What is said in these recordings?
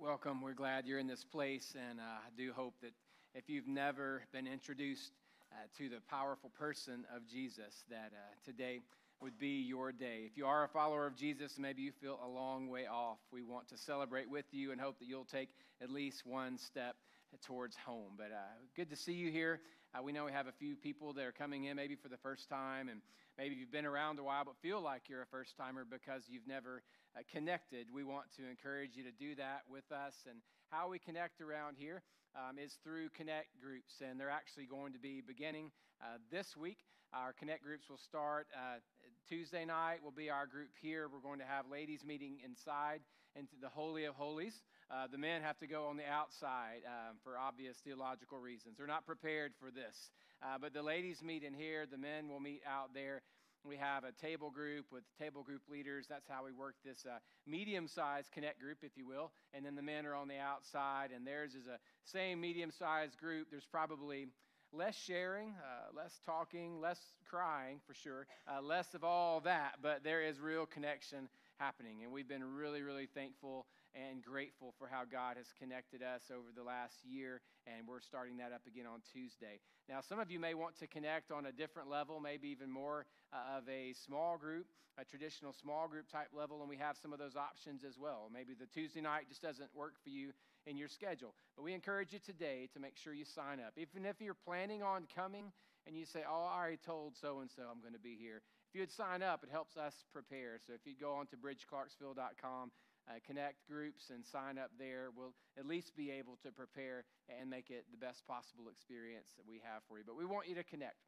welcome. We're glad you're in this place, and uh, I do hope that if you've never been introduced uh, to the powerful person of Jesus, that uh, today would be your day. If you are a follower of Jesus, maybe you feel a long way off. We want to celebrate with you and hope that you'll take at least one step towards home. But uh, good to see you here. Uh, we know we have a few people that are coming in maybe for the first time, and maybe you've been around a while but feel like you're a first timer because you've never uh, connected. We want to encourage you to do that with us. And how we connect around here um, is through connect groups, and they're actually going to be beginning uh, this week. Our connect groups will start uh, Tuesday night. Will be our group here. We're going to have ladies meeting inside into the Holy of Holies. Uh, the men have to go on the outside um, for obvious theological reasons. They're not prepared for this. Uh, but the ladies meet in here, the men will meet out there. We have a table group with table group leaders. That's how we work this uh, medium sized connect group, if you will. And then the men are on the outside, and theirs is a same medium sized group. There's probably less sharing, uh, less talking, less crying for sure, uh, less of all that, but there is real connection happening. And we've been really, really thankful and grateful for how God has connected us over the last year, and we're starting that up again on Tuesday. Now, some of you may want to connect on a different level, maybe even more uh, of a small group, a traditional small group type level, and we have some of those options as well. Maybe the Tuesday night just doesn't work for you in your schedule. But we encourage you today to make sure you sign up. Even if you're planning on coming and you say, Oh, I already told so and so I'm going to be here. If you would sign up, it helps us prepare. So if you go on to bridgeclarksville.com, uh, connect groups and sign up there. We'll at least be able to prepare and make it the best possible experience that we have for you. But we want you to connect.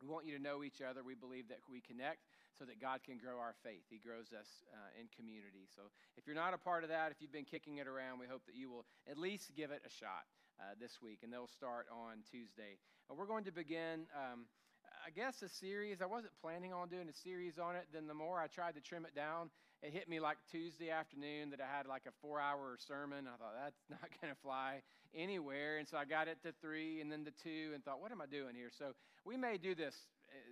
We want you to know each other. We believe that we connect so that God can grow our faith. He grows us uh, in community. So if you're not a part of that, if you've been kicking it around, we hope that you will at least give it a shot uh, this week. And they'll start on Tuesday. And we're going to begin. Um, I guess a series. I wasn't planning on doing a series on it. Then the more I tried to trim it down, it hit me like Tuesday afternoon that I had like a four hour sermon. I thought, that's not going to fly anywhere. And so I got it to three and then to two and thought, what am I doing here? So we may do this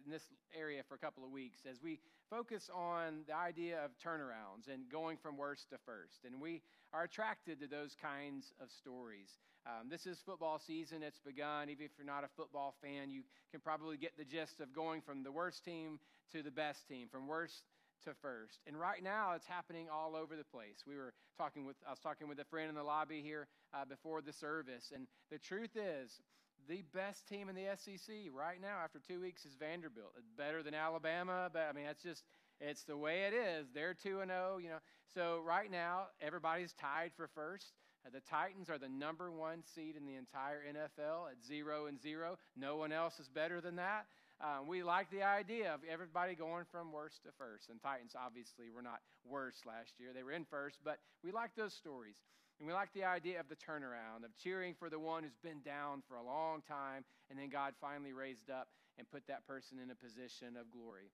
in this area for a couple of weeks as we focus on the idea of turnarounds and going from worst to first. And we are attracted to those kinds of stories. Um, this is football season, it's begun. Even if you're not a football fan, you can probably get the gist of going from the worst team to the best team, from worst to first. And right now, it's happening all over the place. We were talking with, I was talking with a friend in the lobby here uh, before the service, and the truth is, the best team in the SEC right now after two weeks is Vanderbilt. Better than Alabama, but I mean, that's just, it's the way it is. They're 2 and 0, you know. So right now, everybody's tied for first. Uh, the Titans are the number one seed in the entire NFL at 0 and 0. No one else is better than that. Um, we like the idea of everybody going from worst to first. And Titans obviously were not worst last year, they were in first, but we like those stories. And we like the idea of the turnaround, of cheering for the one who's been down for a long time, and then God finally raised up and put that person in a position of glory.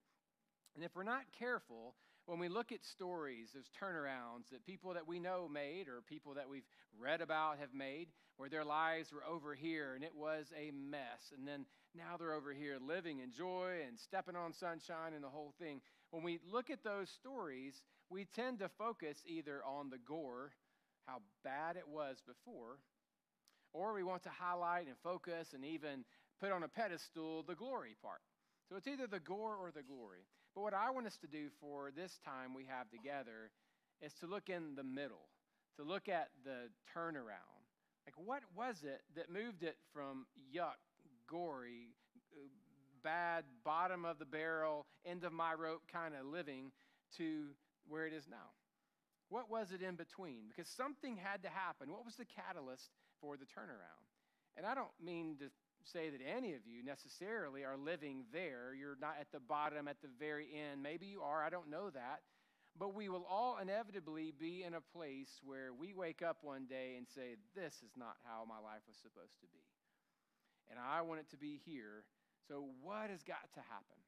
And if we're not careful, when we look at stories, those turnarounds that people that we know made or people that we've read about have made, where their lives were over here and it was a mess, and then now they're over here living in joy and stepping on sunshine and the whole thing. When we look at those stories, we tend to focus either on the gore, how bad it was before, or we want to highlight and focus and even put on a pedestal the glory part. So it's either the gore or the glory. But what I want us to do for this time we have together is to look in the middle, to look at the turnaround. Like, what was it that moved it from yuck gory, bad, bottom of the barrel, end of my rope kind of living to where it is now? What was it in between? Because something had to happen. What was the catalyst for the turnaround? And I don't mean to say that any of you necessarily are living there. You're not at the bottom, at the very end. Maybe you are, I don't know that. But we will all inevitably be in a place where we wake up one day and say, This is not how my life was supposed to be and I want it to be here. So, what has got to happen?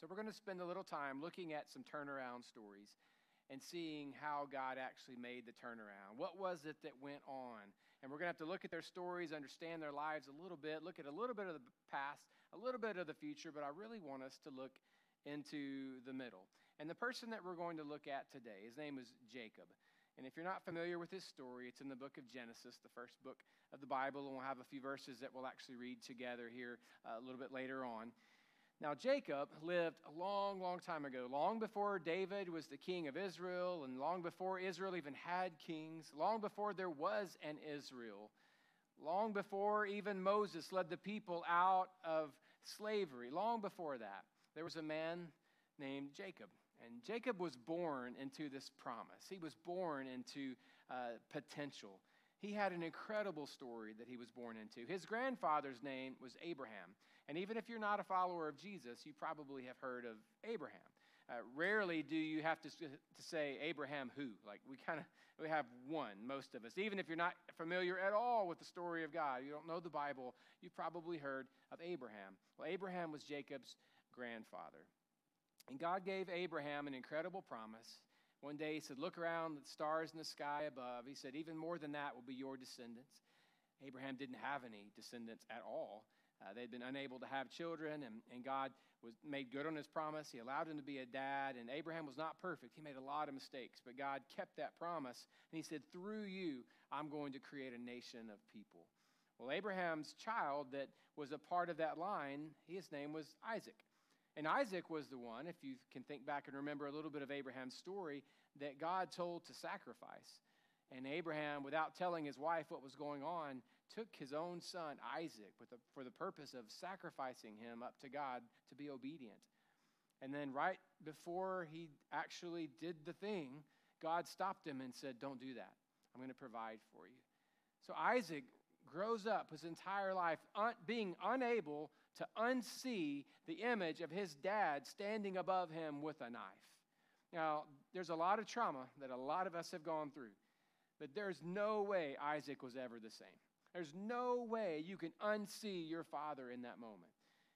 So, we're going to spend a little time looking at some turnaround stories and seeing how God actually made the turnaround. What was it that went on? And we're going to have to look at their stories, understand their lives a little bit, look at a little bit of the past, a little bit of the future, but I really want us to look into the middle. And the person that we're going to look at today, his name is Jacob. And if you're not familiar with his story, it's in the book of Genesis, the first book of the Bible, and we'll have a few verses that we'll actually read together here uh, a little bit later on. Now, Jacob lived a long, long time ago, long before David was the king of Israel, and long before Israel even had kings, long before there was an Israel, long before even Moses led the people out of slavery, long before that, there was a man named Jacob. And Jacob was born into this promise. He was born into uh, potential. He had an incredible story that he was born into. His grandfather's name was Abraham. And even if you're not a follower of Jesus, you probably have heard of Abraham. Uh, rarely do you have to, to say Abraham who. Like we kind of we have one, most of us. Even if you're not familiar at all with the story of God, you don't know the Bible, you've probably heard of Abraham. Well, Abraham was Jacob's grandfather. And God gave Abraham an incredible promise. One day he said, Look around the stars in the sky above. He said, Even more than that will be your descendants. Abraham didn't have any descendants at all. Uh, they'd been unable to have children, and, and God was made good on his promise. He allowed him to be a dad, and Abraham was not perfect. He made a lot of mistakes, but God kept that promise. And he said, Through you, I'm going to create a nation of people. Well, Abraham's child that was a part of that line, his name was Isaac. And Isaac was the one, if you can think back and remember a little bit of Abraham's story, that God told to sacrifice. And Abraham, without telling his wife what was going on, took his own son, Isaac, the, for the purpose of sacrificing him up to God to be obedient. And then, right before he actually did the thing, God stopped him and said, Don't do that. I'm going to provide for you. So Isaac grows up his entire life un- being unable to unsee the image of his dad standing above him with a knife. Now, there's a lot of trauma that a lot of us have gone through, but there's no way Isaac was ever the same. There's no way you can unsee your father in that moment.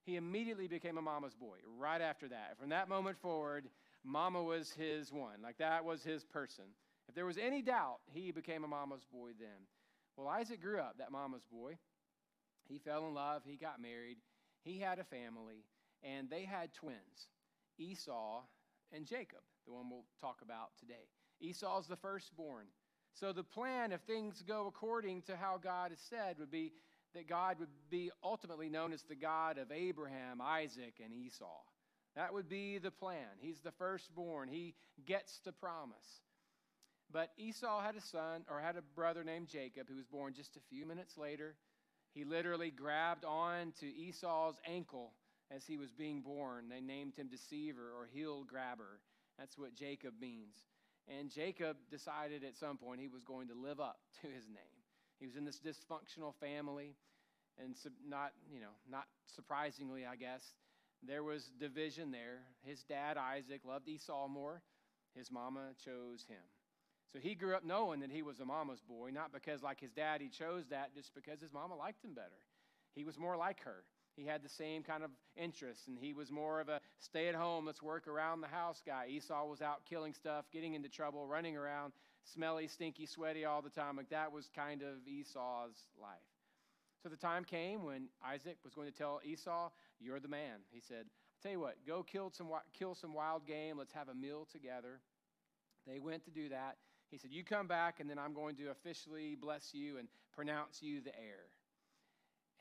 He immediately became a mama's boy right after that. From that moment forward, mama was his one. Like that was his person. If there was any doubt, he became a mama's boy then. Well, Isaac grew up, that mama's boy. He fell in love, he got married, he had a family, and they had twins Esau and Jacob, the one we'll talk about today. Esau's the firstborn. So the plan, if things go according to how God has said, would be that God would be ultimately known as the God of Abraham, Isaac, and Esau. That would be the plan. He's the firstborn, he gets the promise. But Esau had a son, or had a brother named Jacob, who was born just a few minutes later. He literally grabbed on to Esau's ankle as he was being born. They named him Deceiver or Heel Grabber. That's what Jacob means. And Jacob decided at some point he was going to live up to his name. He was in this dysfunctional family, and not, you know, not surprisingly, I guess, there was division there. His dad, Isaac, loved Esau more. His mama chose him. So he grew up knowing that he was a mama's boy, not because, like his dad, he chose that, just because his mama liked him better. He was more like her. He had the same kind of interests, and he was more of a stay at home, let's work around the house guy. Esau was out killing stuff, getting into trouble, running around, smelly, stinky, sweaty all the time. Like that was kind of Esau's life. So the time came when Isaac was going to tell Esau, You're the man. He said, I'll tell you what, go kill some, kill some wild game, let's have a meal together. They went to do that. He said, You come back, and then I'm going to officially bless you and pronounce you the heir.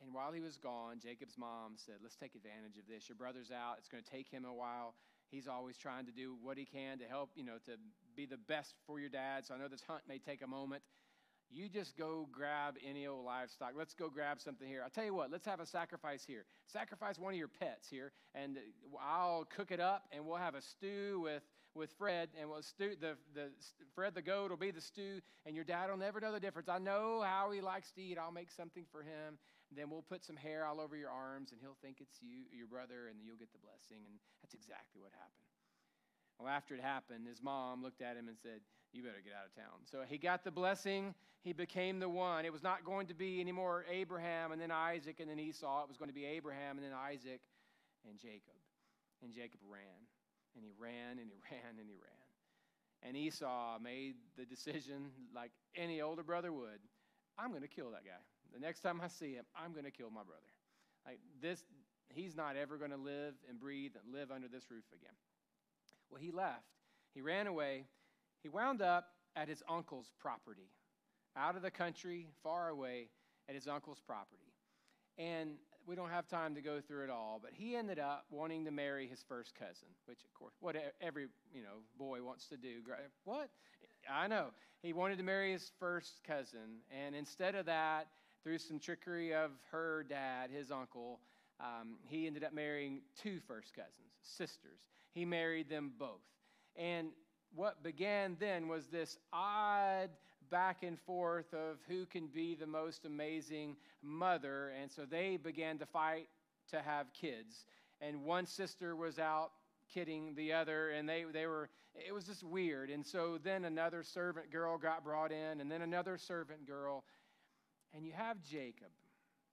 And while he was gone, Jacob's mom said, Let's take advantage of this. Your brother's out. It's going to take him a while. He's always trying to do what he can to help, you know, to be the best for your dad. So I know this hunt may take a moment. You just go grab any old livestock. Let's go grab something here. I'll tell you what, let's have a sacrifice here. Sacrifice one of your pets here, and I'll cook it up, and we'll have a stew with, with Fred, and we'll stew, the, the, Fred the goat will be the stew, and your dad will never know the difference. I know how he likes to eat. I'll make something for him, then we'll put some hair all over your arms, and he'll think it's you, your brother, and you'll get the blessing. And that's exactly what happened. Well, after it happened, his mom looked at him and said, You better get out of town. So he got the blessing. He became the one. It was not going to be anymore Abraham and then Isaac and then Esau. It was going to be Abraham and then Isaac and Jacob. And Jacob ran. And he ran and he ran and he ran. And Esau made the decision, like any older brother would I'm going to kill that guy. The next time I see him, I'm going to kill my brother. Like this, he's not ever going to live and breathe and live under this roof again. Well, he left. He ran away. He wound up at his uncle's property, out of the country, far away, at his uncle's property. And we don't have time to go through it all, but he ended up wanting to marry his first cousin, which, of course, what every you know boy wants to do. What? I know. He wanted to marry his first cousin, and instead of that, through some trickery of her dad, his uncle, um, he ended up marrying two first cousins, sisters. He married them both. And what began then was this odd back and forth of who can be the most amazing mother. And so they began to fight to have kids. And one sister was out kidding the other, and they, they were, it was just weird. And so then another servant girl got brought in, and then another servant girl. And you have Jacob,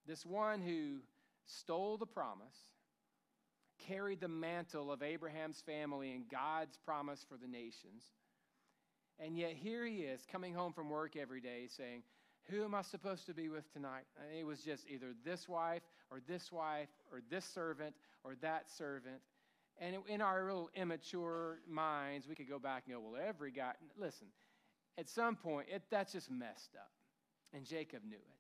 this one who stole the promise, carried the mantle of Abraham's family and God's promise for the nations. And yet here he is coming home from work every day saying, Who am I supposed to be with tonight? And it was just either this wife or this wife or this servant or that servant. And in our little immature minds, we could go back and go, Well, every guy, listen, at some point, it, that's just messed up. And Jacob knew it.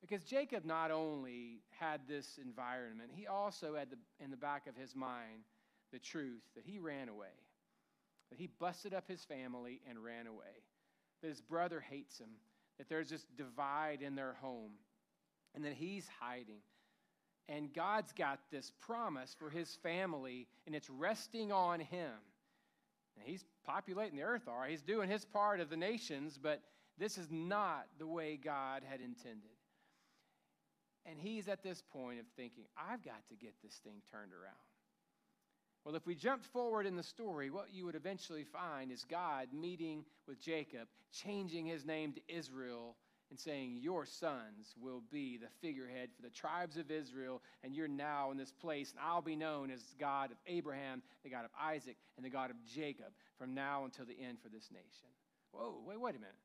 Because Jacob not only had this environment, he also had the, in the back of his mind the truth that he ran away, that he busted up his family and ran away, that his brother hates him, that there's this divide in their home, and that he's hiding. And God's got this promise for his family, and it's resting on him. Now, he's populating the earth, all right. He's doing his part of the nations, but this is not the way God had intended. And he's at this point of thinking, I've got to get this thing turned around. Well, if we jumped forward in the story, what you would eventually find is God meeting with Jacob, changing his name to Israel, and saying, Your sons will be the figurehead for the tribes of Israel, and you're now in this place, and I'll be known as God of Abraham, the God of Isaac, and the God of Jacob from now until the end for this nation. Whoa, wait, wait a minute.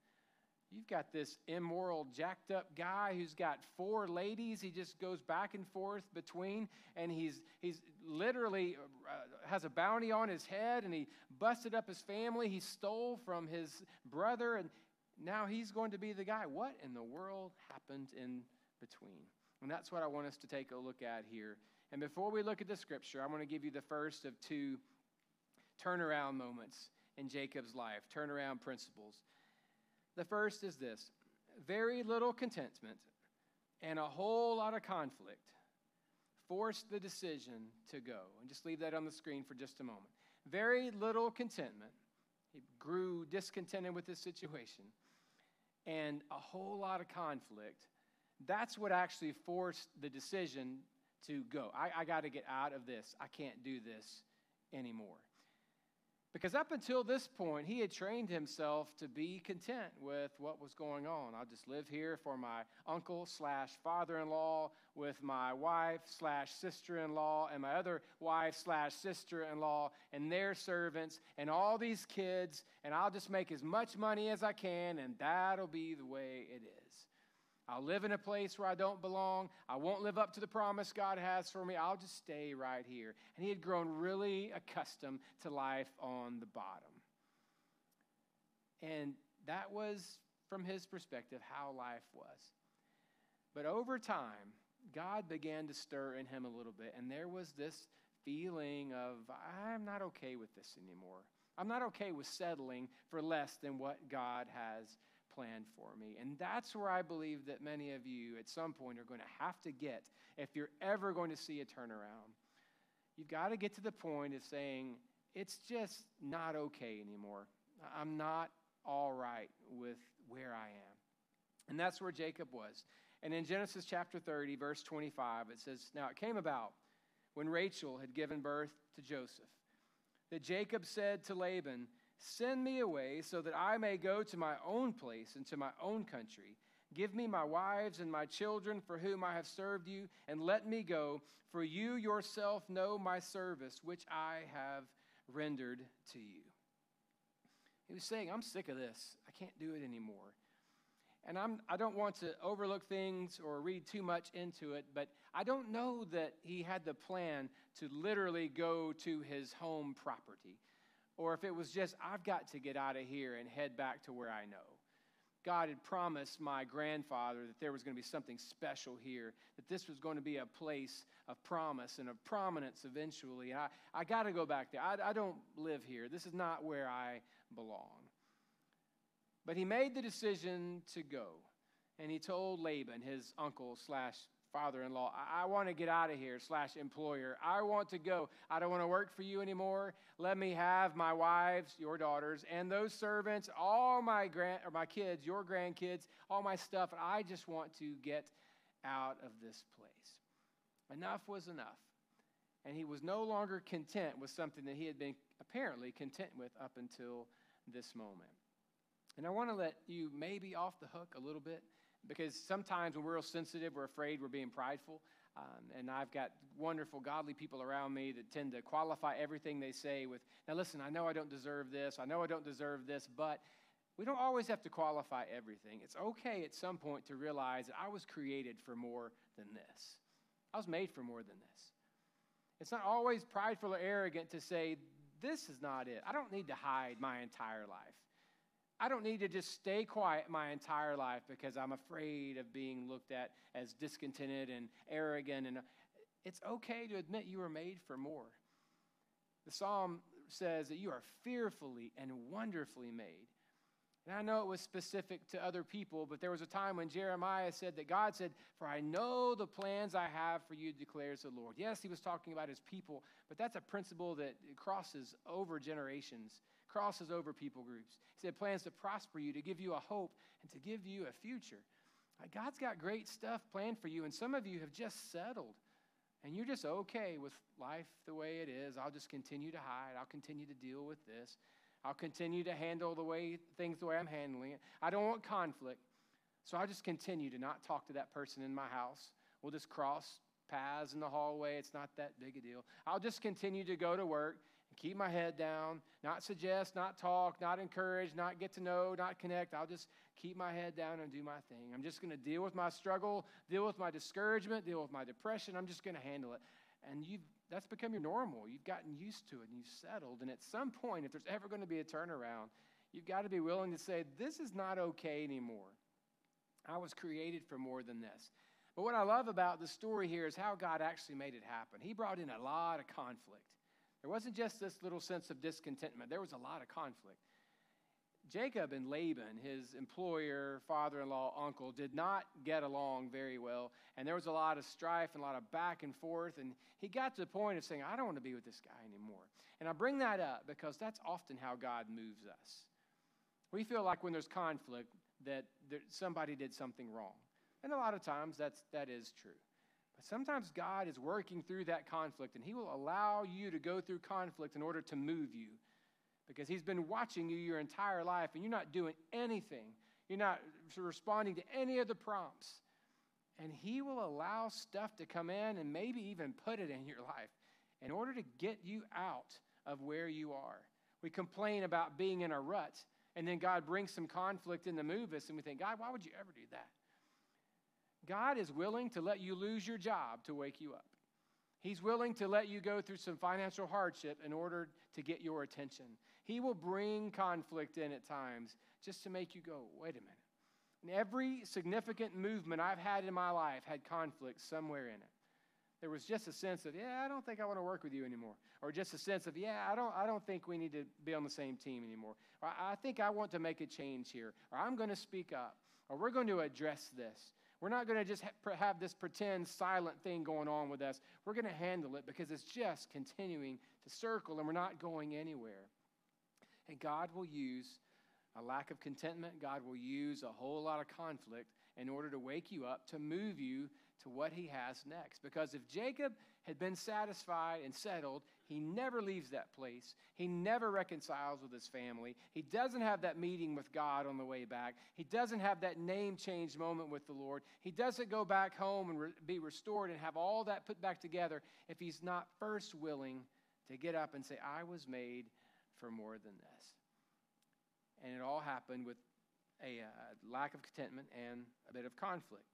You've got this immoral, jacked up guy who's got four ladies he just goes back and forth between, and he's, he's literally uh, has a bounty on his head, and he busted up his family. He stole from his brother, and now he's going to be the guy. What in the world happened in between? And that's what I want us to take a look at here. And before we look at the scripture, I'm going to give you the first of two turnaround moments in Jacob's life, turnaround principles. The first is this very little contentment and a whole lot of conflict forced the decision to go. And just leave that on the screen for just a moment. Very little contentment. He grew discontented with his situation. And a whole lot of conflict. That's what actually forced the decision to go. I, I got to get out of this. I can't do this anymore. Because up until this point, he had trained himself to be content with what was going on. I'll just live here for my uncle slash father in law, with my wife slash sister in law, and my other wife slash sister in law, and their servants, and all these kids, and I'll just make as much money as I can, and that'll be the way it is. I'll live in a place where I don't belong. I won't live up to the promise God has for me. I'll just stay right here. And he had grown really accustomed to life on the bottom. And that was, from his perspective, how life was. But over time, God began to stir in him a little bit. And there was this feeling of, I'm not okay with this anymore. I'm not okay with settling for less than what God has planned for me. And that's where I believe that many of you at some point are going to have to get if you're ever going to see a turnaround. You've got to get to the point of saying, it's just not okay anymore. I'm not all right with where I am. And that's where Jacob was. And in Genesis chapter 30, verse 25, it says, Now it came about when Rachel had given birth to Joseph that Jacob said to Laban, Send me away so that I may go to my own place and to my own country. Give me my wives and my children for whom I have served you, and let me go, for you yourself know my service, which I have rendered to you. He was saying, I'm sick of this. I can't do it anymore. And I'm, I don't want to overlook things or read too much into it, but I don't know that he had the plan to literally go to his home property or if it was just, I've got to get out of here and head back to where I know. God had promised my grandfather that there was going to be something special here, that this was going to be a place of promise and of prominence eventually. And I, I got to go back there. I, I don't live here. This is not where I belong. But he made the decision to go. And he told Laban, his uncle slash father in law, I, I want to get out of here, slash employer. I want to go. I don't want to work for you anymore. Let me have my wives, your daughters, and those servants, all my grand or my kids, your grandkids, all my stuff. And I just want to get out of this place. Enough was enough. And he was no longer content with something that he had been apparently content with up until this moment. And I want to let you maybe off the hook a little bit because sometimes when we're real sensitive, we're afraid we're being prideful. Um, and I've got wonderful, godly people around me that tend to qualify everything they say with, now listen, I know I don't deserve this, I know I don't deserve this, but we don't always have to qualify everything. It's okay at some point to realize that I was created for more than this. I was made for more than this. It's not always prideful or arrogant to say, this is not it. I don't need to hide my entire life. I don't need to just stay quiet my entire life because I'm afraid of being looked at as discontented and arrogant. And it's okay to admit you were made for more. The psalm says that you are fearfully and wonderfully made. And I know it was specific to other people, but there was a time when Jeremiah said that God said, For I know the plans I have for you, declares the Lord. Yes, he was talking about his people, but that's a principle that crosses over generations crosses over people groups. He said, plans to prosper you, to give you a hope, and to give you a future. God's got great stuff planned for you, and some of you have just settled. And you're just okay with life the way it is. I'll just continue to hide. I'll continue to deal with this. I'll continue to handle the way things the way I'm handling it. I don't want conflict. So I'll just continue to not talk to that person in my house. We'll just cross paths in the hallway. It's not that big a deal. I'll just continue to go to work keep my head down, not suggest, not talk, not encourage, not get to know, not connect. I'll just keep my head down and do my thing. I'm just going to deal with my struggle, deal with my discouragement, deal with my depression. I'm just going to handle it. And you've, that's become your normal. You've gotten used to it and you've settled. And at some point, if there's ever going to be a turnaround, you've got to be willing to say, This is not okay anymore. I was created for more than this. But what I love about the story here is how God actually made it happen. He brought in a lot of conflict. There wasn't just this little sense of discontentment, there was a lot of conflict. Jacob and Laban, his employer, father in law, uncle, did not get along very well. And there was a lot of strife and a lot of back and forth. And he got to the point of saying, I don't want to be with this guy anymore. And I bring that up because that's often how God moves us. We feel like when there's conflict that there, somebody did something wrong. And a lot of times that's, that is true. Sometimes God is working through that conflict, and He will allow you to go through conflict in order to move you. Because He's been watching you your entire life, and you're not doing anything. You're not responding to any of the prompts. And He will allow stuff to come in and maybe even put it in your life in order to get you out of where you are. We complain about being in a rut, and then God brings some conflict in to move us, and we think, God, why would you ever do that? God is willing to let you lose your job to wake you up. He's willing to let you go through some financial hardship in order to get your attention. He will bring conflict in at times just to make you go, wait a minute. And every significant movement I've had in my life had conflict somewhere in it. There was just a sense of, yeah, I don't think I want to work with you anymore. Or just a sense of, yeah, I don't, I don't think we need to be on the same team anymore. Or I think I want to make a change here. Or I'm going to speak up. Or we're going to address this. We're not going to just have this pretend silent thing going on with us. We're going to handle it because it's just continuing to circle and we're not going anywhere. And God will use a lack of contentment, God will use a whole lot of conflict in order to wake you up, to move you to what He has next. Because if Jacob had been satisfied and settled, he never leaves that place. He never reconciles with his family. He doesn't have that meeting with God on the way back. He doesn't have that name change moment with the Lord. He doesn't go back home and re- be restored and have all that put back together if he's not first willing to get up and say, I was made for more than this. And it all happened with a uh, lack of contentment and a bit of conflict.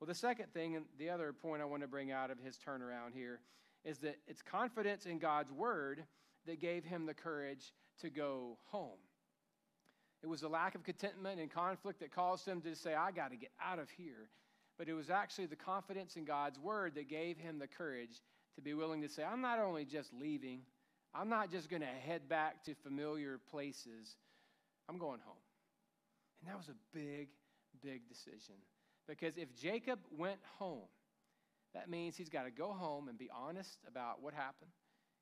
Well, the second thing, and the other point I want to bring out of his turnaround here, is that it's confidence in God's word that gave him the courage to go home. It was the lack of contentment and conflict that caused him to say, I got to get out of here. But it was actually the confidence in God's word that gave him the courage to be willing to say, I'm not only just leaving, I'm not just going to head back to familiar places, I'm going home. And that was a big, big decision. Because if Jacob went home, that means he's got to go home and be honest about what happened.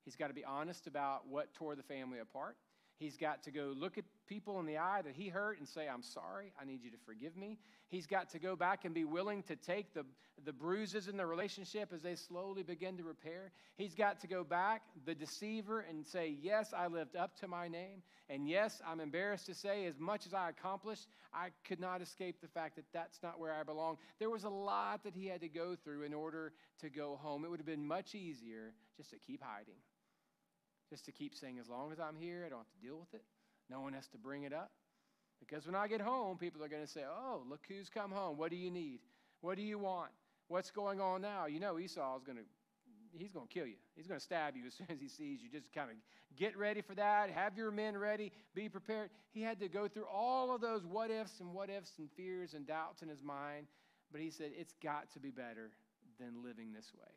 He's got to be honest about what tore the family apart. He's got to go look at people in the eye that he hurt and say, I'm sorry, I need you to forgive me. He's got to go back and be willing to take the, the bruises in the relationship as they slowly begin to repair. He's got to go back, the deceiver, and say, Yes, I lived up to my name. And yes, I'm embarrassed to say, as much as I accomplished, I could not escape the fact that that's not where I belong. There was a lot that he had to go through in order to go home. It would have been much easier just to keep hiding just to keep saying, as long as I'm here, I don't have to deal with it. No one has to bring it up. Because when I get home, people are going to say, oh, look who's come home. What do you need? What do you want? What's going on now? You know, Esau is going to. He's going to kill you. He's going to stab you as soon as he sees you. Just kind of get ready for that. Have your men ready. Be prepared. He had to go through all of those what ifs and what ifs and fears and doubts in his mind. But he said, It's got to be better than living this way.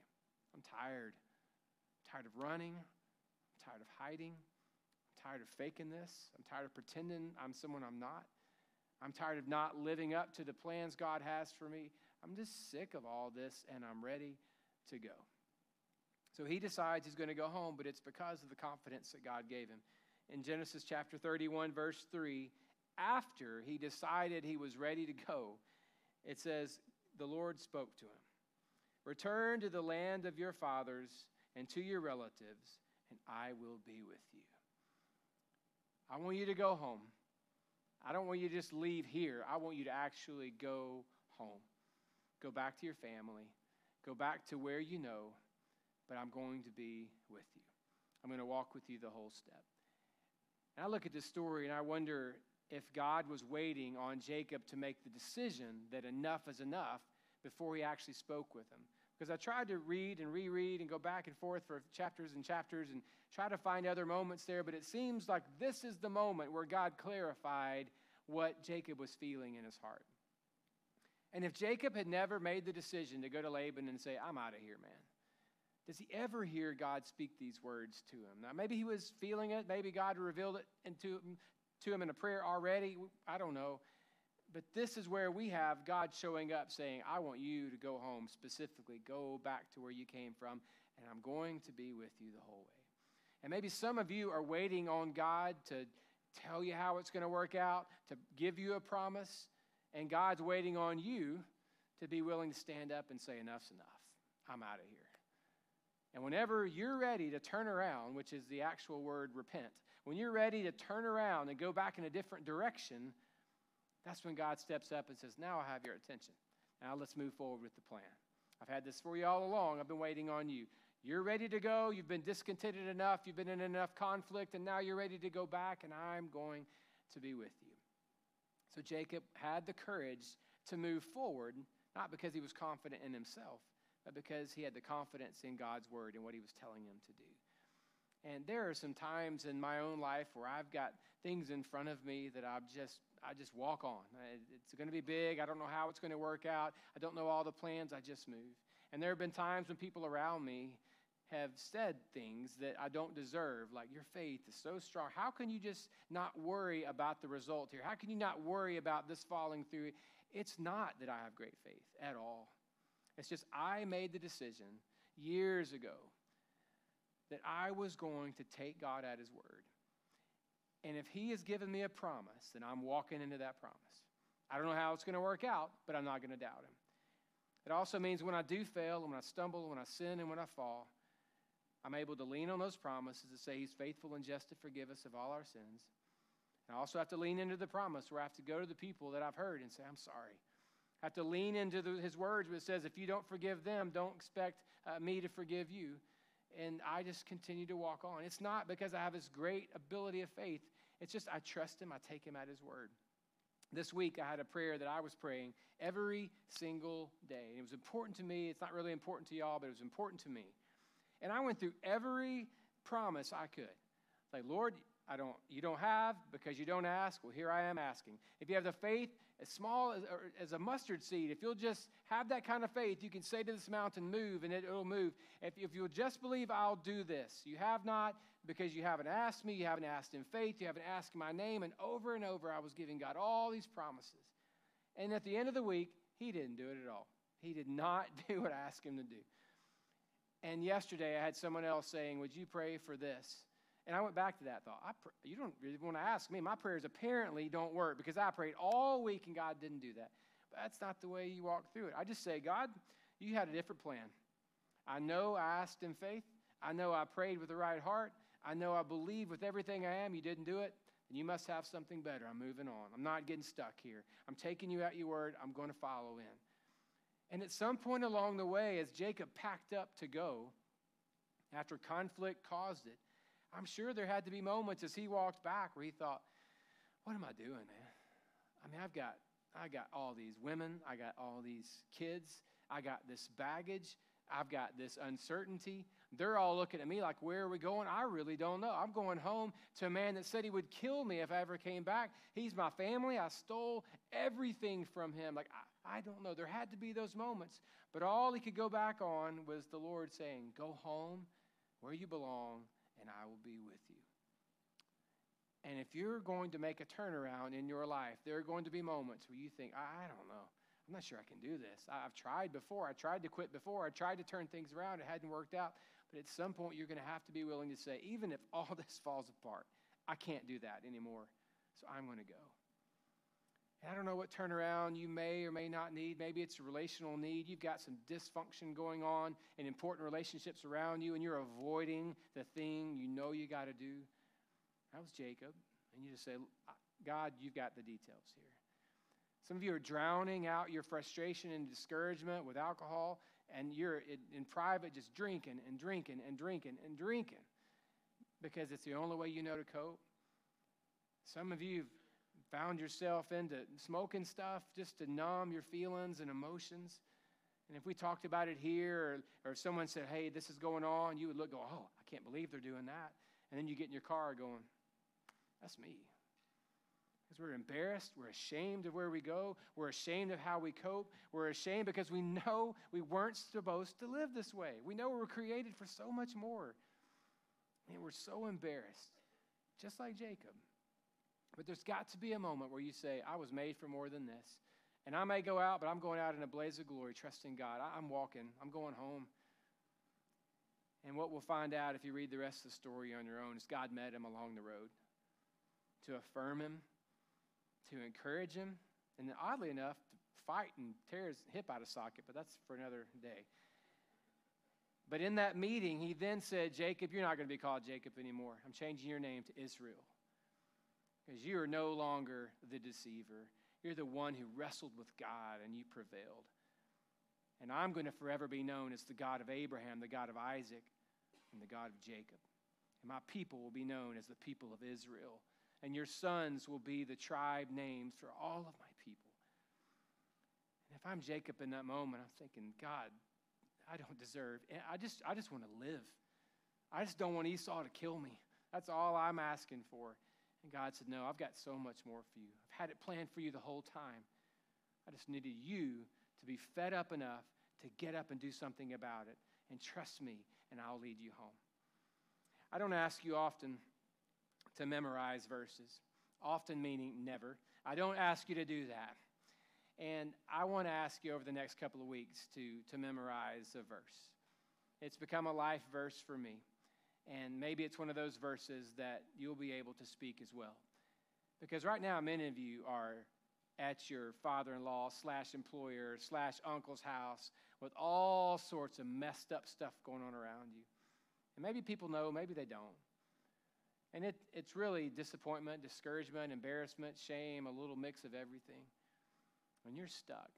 I'm tired. I'm tired of running tired of hiding. I'm tired of faking this. I'm tired of pretending I'm someone I'm not. I'm tired of not living up to the plans God has for me. I'm just sick of all this and I'm ready to go. So he decides he's going to go home, but it's because of the confidence that God gave him. In Genesis chapter 31, verse 3, after he decided he was ready to go, it says, The Lord spoke to him Return to the land of your fathers and to your relatives and I will be with you. I want you to go home. I don't want you to just leave here. I want you to actually go home. Go back to your family. Go back to where you know, but I'm going to be with you. I'm going to walk with you the whole step. And I look at this story and I wonder if God was waiting on Jacob to make the decision that enough is enough before he actually spoke with him. Because I tried to read and reread and go back and forth for chapters and chapters and try to find other moments there, but it seems like this is the moment where God clarified what Jacob was feeling in his heart. And if Jacob had never made the decision to go to Laban and say, I'm out of here, man, does he ever hear God speak these words to him? Now, maybe he was feeling it. Maybe God revealed it to him in a prayer already. I don't know. But this is where we have God showing up saying, I want you to go home specifically, go back to where you came from, and I'm going to be with you the whole way. And maybe some of you are waiting on God to tell you how it's going to work out, to give you a promise, and God's waiting on you to be willing to stand up and say, Enough's enough. I'm out of here. And whenever you're ready to turn around, which is the actual word repent, when you're ready to turn around and go back in a different direction, that's when God steps up and says, Now I have your attention. Now let's move forward with the plan. I've had this for you all along. I've been waiting on you. You're ready to go. You've been discontented enough. You've been in enough conflict, and now you're ready to go back, and I'm going to be with you. So Jacob had the courage to move forward, not because he was confident in himself, but because he had the confidence in God's word and what he was telling him to do. And there are some times in my own life where I've got things in front of me that I've just I just walk on. It's going to be big. I don't know how it's going to work out. I don't know all the plans. I just move. And there have been times when people around me have said things that I don't deserve, like, Your faith is so strong. How can you just not worry about the result here? How can you not worry about this falling through? It's not that I have great faith at all. It's just I made the decision years ago that I was going to take God at His word and if He has given me a promise, then I'm walking into that promise. I don't know how it's going to work out, but I'm not going to doubt Him. It also means when I do fail, and when I stumble, when I sin, and when I fall, I'm able to lean on those promises to say He's faithful and just to forgive us of all our sins. And I also have to lean into the promise where I have to go to the people that I've heard and say, I'm sorry. I have to lean into the, His words where it says, if you don't forgive them, don't expect uh, me to forgive you and I just continue to walk on. It's not because I have this great ability of faith, it's just I trust Him, I take Him at His word. This week, I had a prayer that I was praying every single day. And it was important to me. It's not really important to y'all, but it was important to me. And I went through every promise I could. Like, Lord, I don't, you don't have because you don't ask. Well, here I am asking. If you have the faith as small as, as, a mustard seed, if you'll just have that kind of faith, you can say to this mountain, move, and it, will move. If, if you'll just believe, I'll do this. You have not because you haven't asked me, you haven't asked in faith, you haven't asked in my name. And over and over, I was giving God all these promises. And at the end of the week, He didn't do it at all. He did not do what I asked Him to do. And yesterday, I had someone else saying, Would you pray for this? And I went back to that thought. I pr- you don't really want to ask me. My prayers apparently don't work because I prayed all week and God didn't do that. But that's not the way you walk through it. I just say, God, you had a different plan. I know I asked in faith. I know I prayed with the right heart. I know I believe with everything I am. You didn't do it. Then you must have something better. I'm moving on. I'm not getting stuck here. I'm taking you at your word. I'm going to follow in. And at some point along the way, as Jacob packed up to go, after conflict caused it, I'm sure there had to be moments as he walked back where he thought, what am I doing, man? I mean, I've got, I got all these women, I got all these kids, I got this baggage, I've got this uncertainty. They're all looking at me like, where are we going? I really don't know. I'm going home to a man that said he would kill me if I ever came back. He's my family. I stole everything from him. Like, I, I don't know. There had to be those moments. But all he could go back on was the Lord saying, Go home where you belong and I will be with you. And if you're going to make a turnaround in your life, there are going to be moments where you think, I, don't know. I'm not sure I can do this. I've tried before. I tried to quit before. I tried to turn things around. It hadn't worked out. But at some point, you're going to have to be willing to say, even if all this falls apart, I can't do that anymore. So I'm going to go. And I don't know what turnaround you may or may not need. Maybe it's a relational need. You've got some dysfunction going on in important relationships around you, and you're avoiding the thing you know you got to do. That was Jacob. And you just say, God, you've got the details here. Some of you are drowning out your frustration and discouragement with alcohol, and you're in, private just drinking and drinking and drinking and drinking because it's the only way you know to cope. Some of you found yourself into smoking stuff just to numb your feelings and emotions. And if we talked about it here, or, or if someone said, hey, this is going on, you would look, go, oh, I can't believe they're doing that. And then you get in your car going, that's me. Because we're embarrassed, we're ashamed of where we go, we're ashamed of how we cope, we're ashamed because we know we weren't supposed to live this way. We know we were created for so much more. And we're so embarrassed, just like Jacob. But there's got to be a moment where you say, I was made for more than this. And I may go out, but I'm going out in a blaze of glory, trusting God. I'm walking, I'm going home. And what we'll find out if you read the rest of the story on your own is God met him along the road to affirm him, to encourage him, and then oddly enough, to fight and tear his hip out of socket, but that's for another day. But in that meeting, he then said, Jacob, you're not going to be called Jacob anymore. I'm changing your name to Israel because you are no longer the deceiver. You're the one who wrestled with God and you prevailed. And I'm going to forever be known as the God of Abraham, the God of Isaac, and the God of Jacob. And my people will be known as the people of Israel. And your sons will be the tribe names for all of my people. And if I'm Jacob in that moment, I'm thinking, God, I don't deserve. I just, I just want to live. I just don't want Esau to kill me. That's all I'm asking for. And God said, No, I've got so much more for you. I've had it planned for you the whole time. I just needed you to be fed up enough to get up and do something about it. And trust me, and I'll lead you home. I don't ask you often to memorize verses, often meaning never. I don't ask you to do that. And I want to ask you over the next couple of weeks to, to memorize a verse. It's become a life verse for me. And maybe it's one of those verses that you'll be able to speak as well. Because right now, many of you are at your father in law slash employer slash uncle's house with all sorts of messed up stuff going on around you. And maybe people know, maybe they don't. And it, it's really disappointment, discouragement, embarrassment, shame, a little mix of everything. When you're stuck.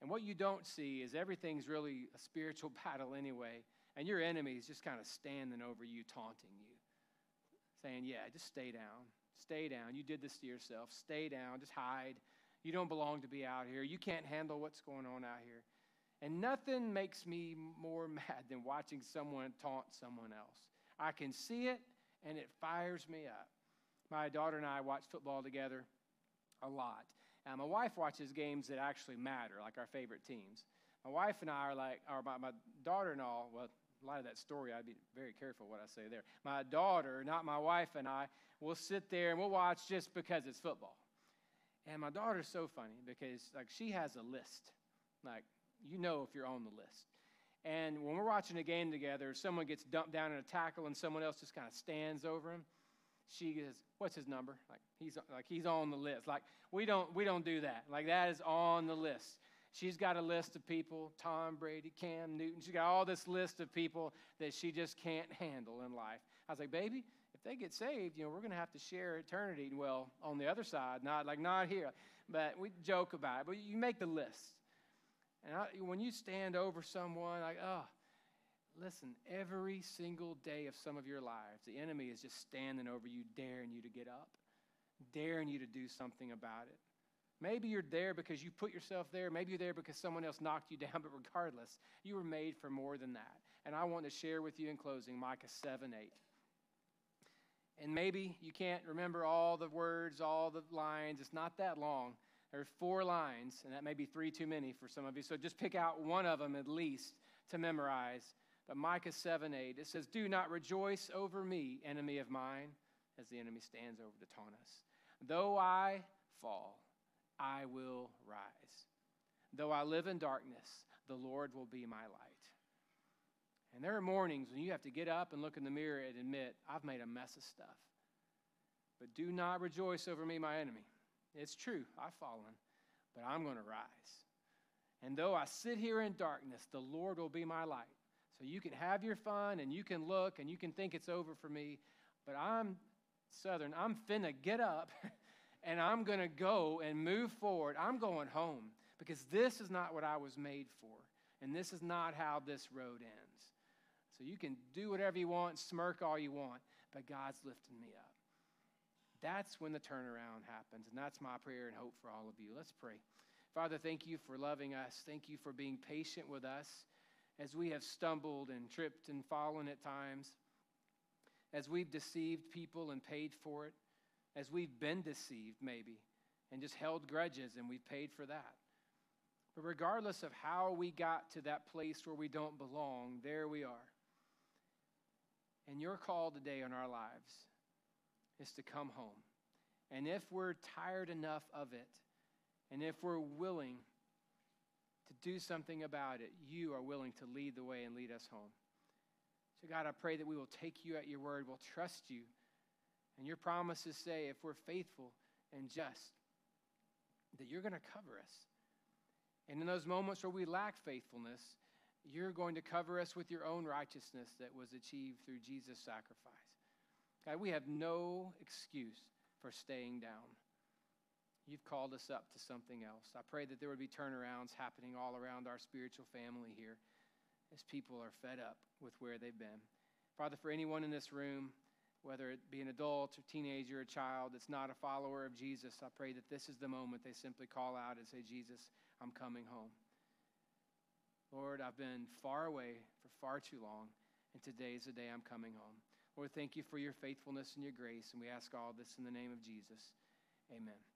And what you don't see is everything's really a spiritual battle anyway. And your enemy is just kind of standing over you, taunting you, saying, Yeah, just stay down. Stay down. You did this to yourself. Stay down. Just hide. You don't belong to be out here. You can't handle what's going on out here. And nothing makes me more mad than watching someone taunt someone else. I can see it and it fires me up. My daughter and I watch football together a lot. And my wife watches games that actually matter, like our favorite teams. My wife and I are like, or my, my daughter and all, well, a lot of that story, I'd be very careful what I say there. My daughter, not my wife and I, will sit there and we'll watch just because it's football. And my daughter's so funny because like she has a list. Like you know if you're on the list. And when we're watching a game together, someone gets dumped down in a tackle and someone else just kind of stands over him. She goes, "What's his number?" Like he's like he's on the list. Like we don't we don't do that. Like that is on the list. She's got a list of people Tom Brady, Cam Newton. She's got all this list of people that she just can't handle in life. I was like, baby, if they get saved, you know, we're going to have to share eternity. Well, on the other side, not like not here. But we joke about it. But you make the list. And I, when you stand over someone, like, oh, listen, every single day of some of your lives, the enemy is just standing over you, daring you to get up, daring you to do something about it. Maybe you're there because you put yourself there. Maybe you're there because someone else knocked you down, but regardless, you were made for more than that. And I want to share with you in closing Micah 7 8. And maybe you can't remember all the words, all the lines. It's not that long. There are four lines, and that may be three too many for some of you. So just pick out one of them at least to memorize. But Micah 7 8, it says, Do not rejoice over me, enemy of mine, as the enemy stands over to taunt us. Though I fall, I will rise. Though I live in darkness, the Lord will be my light. And there are mornings when you have to get up and look in the mirror and admit, I've made a mess of stuff. But do not rejoice over me, my enemy. It's true, I've fallen, but I'm going to rise. And though I sit here in darkness, the Lord will be my light. So you can have your fun and you can look and you can think it's over for me, but I'm Southern. I'm finna get up and I'm going to go and move forward. I'm going home because this is not what I was made for. And this is not how this road ends. So you can do whatever you want, smirk all you want, but God's lifting me up. That's when the turnaround happens. And that's my prayer and hope for all of you. Let's pray. Father, thank you for loving us. Thank you for being patient with us as we have stumbled and tripped and fallen at times, as we've deceived people and paid for it, as we've been deceived, maybe, and just held grudges and we've paid for that. But regardless of how we got to that place where we don't belong, there we are. And your call today on our lives is to come home. And if we're tired enough of it, and if we're willing to do something about it, you are willing to lead the way and lead us home. So, God, I pray that we will take you at your word, we'll trust you. And your promises say, if we're faithful and just, that you're going to cover us. And in those moments where we lack faithfulness, you're going to cover us with your own righteousness that was achieved through Jesus' sacrifice. God, we have no excuse for staying down. You've called us up to something else. I pray that there would be turnarounds happening all around our spiritual family here as people are fed up with where they've been. Father, for anyone in this room, whether it be an adult or teenager or child that's not a follower of Jesus, I pray that this is the moment they simply call out and say, Jesus, I'm coming home. Lord, I've been far away for far too long, and today is the day I'm coming home. Lord, thank you for your faithfulness and your grace, and we ask all this in the name of Jesus. Amen.